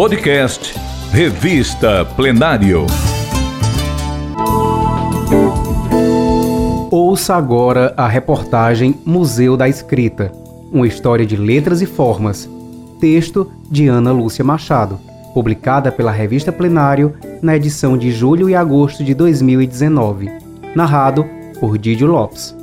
Podcast Revista Plenário. Ouça agora a reportagem Museu da Escrita, uma história de letras e formas. Texto de Ana Lúcia Machado, publicada pela Revista Plenário na edição de julho e agosto de 2019. Narrado por Didio Lopes.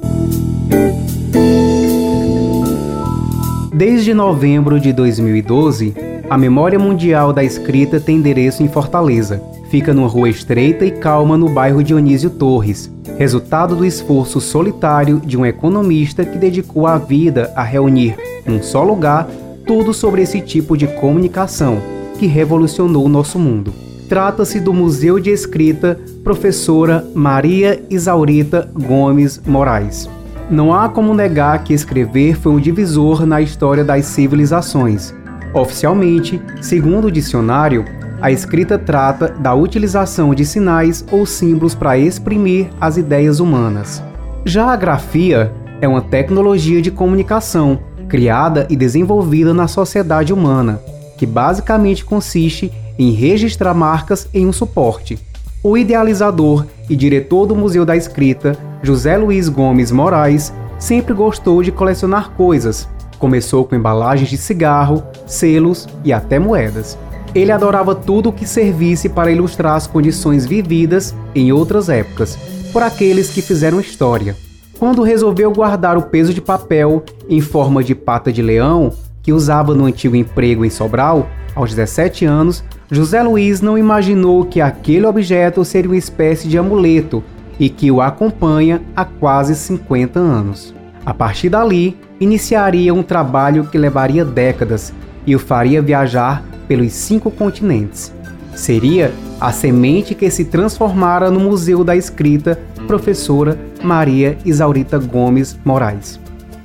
Desde novembro de 2012, a Memória Mundial da Escrita tem endereço em Fortaleza. Fica numa rua estreita e calma no bairro Dionísio Torres, resultado do esforço solitário de um economista que dedicou a vida a reunir, num só lugar, tudo sobre esse tipo de comunicação que revolucionou o nosso mundo. Trata-se do Museu de Escrita Professora Maria Isaurita Gomes Moraes. Não há como negar que escrever foi um divisor na história das civilizações. Oficialmente, segundo o dicionário, a escrita trata da utilização de sinais ou símbolos para exprimir as ideias humanas. Já a grafia é uma tecnologia de comunicação criada e desenvolvida na sociedade humana, que basicamente consiste em registrar marcas em um suporte. O idealizador e diretor do Museu da Escrita, José Luiz Gomes Moraes, sempre gostou de colecionar coisas. Começou com embalagens de cigarro, selos e até moedas. Ele adorava tudo o que servisse para ilustrar as condições vividas em outras épocas, por aqueles que fizeram história. Quando resolveu guardar o peso de papel em forma de pata de leão, que usava no antigo emprego em Sobral, aos 17 anos, José Luiz não imaginou que aquele objeto seria uma espécie de amuleto e que o acompanha há quase 50 anos. A partir dali, iniciaria um trabalho que levaria décadas e o faria viajar pelos cinco continentes. Seria a semente que se transformara no Museu da Escrita Professora Maria Isaurita Gomes Moraes.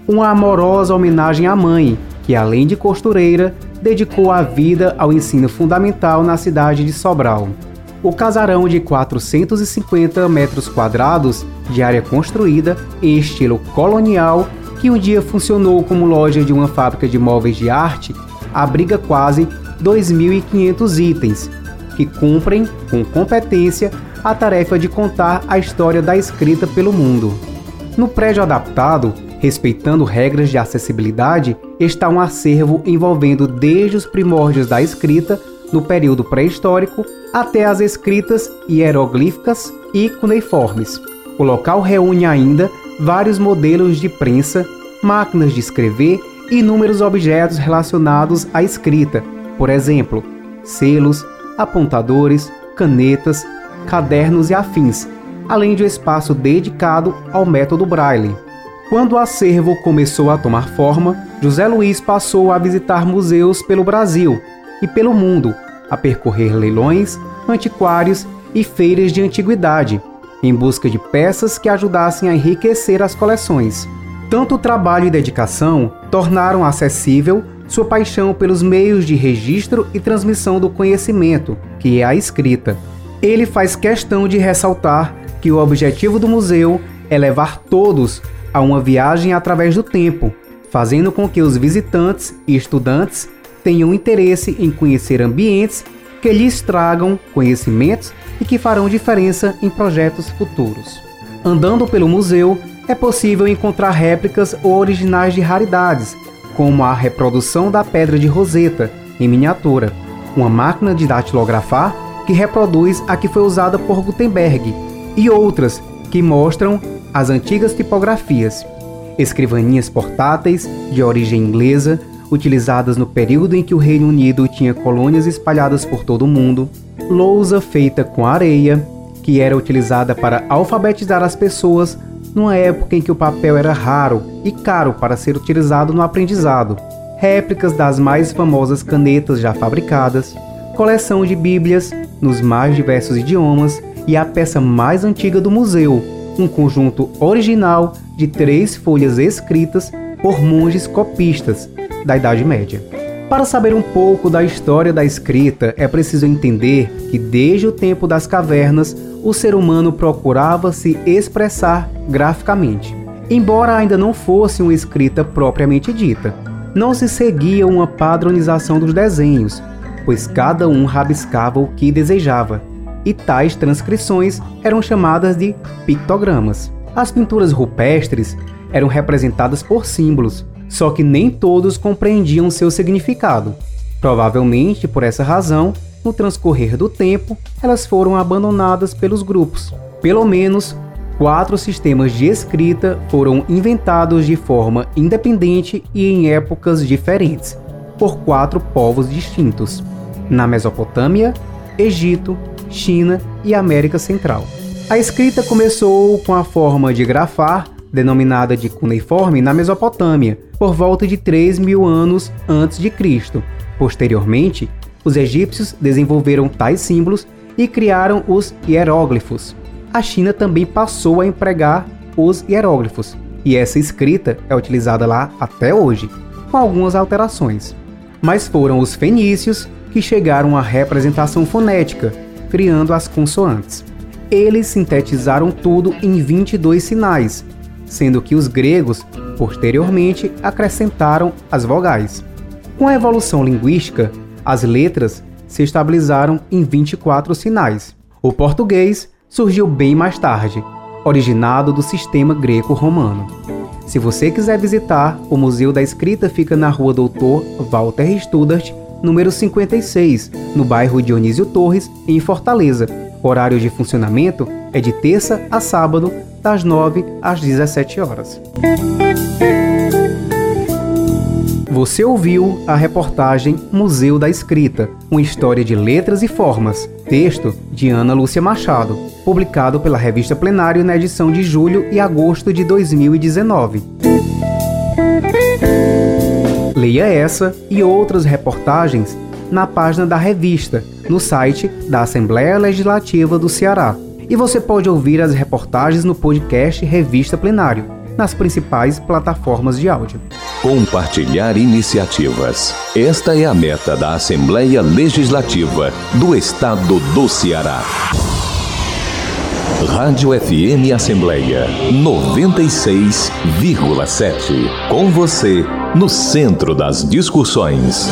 Uma amorosa homenagem à mãe, que além de costureira, dedicou a vida ao ensino fundamental na cidade de Sobral. O casarão de 450 metros quadrados de área construída em estilo colonial, que um dia funcionou como loja de uma fábrica de móveis de arte, abriga quase 2.500 itens, que cumprem, com competência, a tarefa de contar a história da escrita pelo mundo. No prédio adaptado, respeitando regras de acessibilidade, está um acervo envolvendo desde os primórdios da escrita, no período pré-histórico, até as escritas hieroglíficas e cuneiformes. O local reúne ainda vários modelos de prensa, máquinas de escrever e inúmeros objetos relacionados à escrita, por exemplo, selos, apontadores, canetas, cadernos e afins, além de um espaço dedicado ao método Braille. Quando o acervo começou a tomar forma, José Luiz passou a visitar museus pelo Brasil e pelo mundo, a percorrer leilões, antiquários e feiras de antiguidade, em busca de peças que ajudassem a enriquecer as coleções. Tanto trabalho e dedicação tornaram acessível sua paixão pelos meios de registro e transmissão do conhecimento, que é a escrita. Ele faz questão de ressaltar que o objetivo do museu é levar todos a uma viagem através do tempo, fazendo com que os visitantes e estudantes tenham interesse em conhecer ambientes que lhes tragam conhecimentos e que farão diferença em projetos futuros. Andando pelo museu, é possível encontrar réplicas ou originais de raridades, como a reprodução da pedra de Roseta, em miniatura, uma máquina de datilografar que reproduz a que foi usada por Gutenberg, e outras que mostram as antigas tipografias, escrivaninhas portáteis de origem inglesa, utilizadas no período em que o Reino Unido tinha colônias espalhadas por todo o mundo, lousa feita com areia, que era utilizada para alfabetizar as pessoas numa época em que o papel era raro e caro para ser utilizado no aprendizado, réplicas das mais famosas canetas já fabricadas, coleção de bíblias nos mais diversos idiomas e a peça mais antiga do museu, um conjunto original de três folhas escritas por monges copistas da Idade Média. Para saber um pouco da história da escrita, é preciso entender que desde o tempo das cavernas, o ser humano procurava se expressar graficamente. Embora ainda não fosse uma escrita propriamente dita, não se seguia uma padronização dos desenhos, pois cada um rabiscava o que desejava, e tais transcrições eram chamadas de pictogramas. As pinturas rupestres eram representadas por símbolos, só que nem todos compreendiam seu significado. Provavelmente por essa razão, no transcorrer do tempo, elas foram abandonadas pelos grupos. Pelo menos quatro sistemas de escrita foram inventados de forma independente e em épocas diferentes, por quatro povos distintos: na Mesopotâmia, Egito, China e América Central. A escrita começou com a forma de grafar, denominada de cuneiforme, na Mesopotâmia, por volta de 3 mil anos antes de Cristo. Posteriormente, os egípcios desenvolveram tais símbolos e criaram os hieróglifos. A China também passou a empregar os hieróglifos, e essa escrita é utilizada lá até hoje, com algumas alterações. Mas foram os fenícios que chegaram à representação fonética, criando as consoantes. Eles sintetizaram tudo em 22 sinais, sendo que os gregos, posteriormente, acrescentaram as vogais. Com a evolução linguística, as letras se estabilizaram em 24 sinais. O português surgiu bem mais tarde, originado do sistema greco-romano. Se você quiser visitar, o Museu da Escrita fica na rua Doutor Walter Studart, número 56, no bairro Dionísio Torres, em Fortaleza. O horário de funcionamento é de terça a sábado, das 9 às 17 horas. Você ouviu a reportagem Museu da Escrita, uma história de letras e formas, texto de Ana Lúcia Machado, publicado pela revista Plenário na edição de julho e agosto de 2019. Leia essa e outras reportagens na página da revista, no site da Assembleia Legislativa do Ceará. E você pode ouvir as reportagens no podcast Revista Plenário, nas principais plataformas de áudio. Compartilhar iniciativas. Esta é a meta da Assembleia Legislativa do Estado do Ceará. Rádio FM Assembleia 96,7. Com você, no centro das discussões.